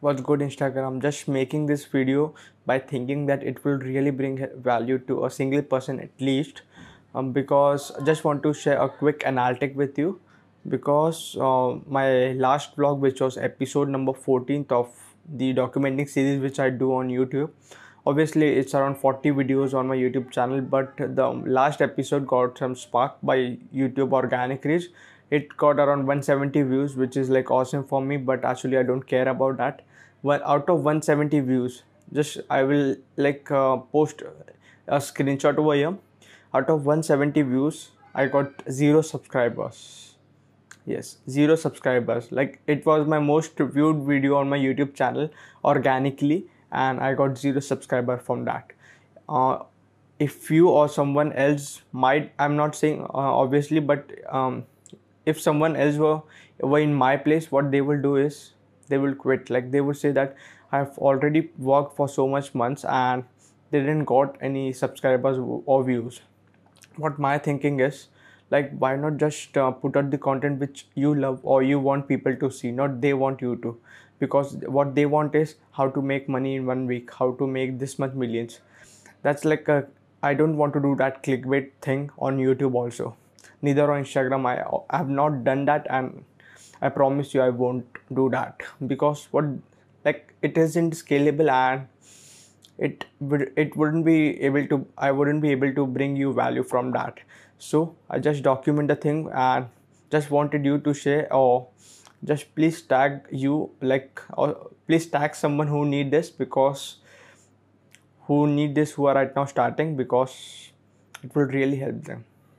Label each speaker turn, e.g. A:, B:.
A: what's good instagram? Just making this video by thinking that it will really bring value to a single person at least um, because i just want to share a quick analytic with you because uh, my last vlog which was episode number 14th of the documenting series which i do on youtube obviously it's around 40 videos on my youtube channel but the last episode got some spark by youtube organic reach it got around 170 views which is like awesome for me but actually i don't care about that. Well out of 170 views just i will like uh, post a screenshot over here. Out of 170 views i got zero subscribers. Yes zero subscribers. Like it was my most viewed video on my youtube channel organically and i got zero subscriber from that. Uh, if you or someone else might i'm not saying uh, obviously but um, if someone else were, were in my place what they will do is they will quit. Like they would say that i've already worked for so much months and they didn't got any subscribers or views. What my thinking is like why not just uh, put out the content which you love or you want people to see not they want you to. Because what they want is how to make money in one week how to make this much millions. That's like i don't want to do that clickbait thing on youtube also neither on instagram i, I have not done that and i promise you i won't do that. Because what like it isn't scalable and it would it wouldn't be able to i wouldn't be able to bring you value from that. So i just document the thing and just wanted you to share or just please tag you like or please tag someone who need this because who need this who are right now starting because it will really help them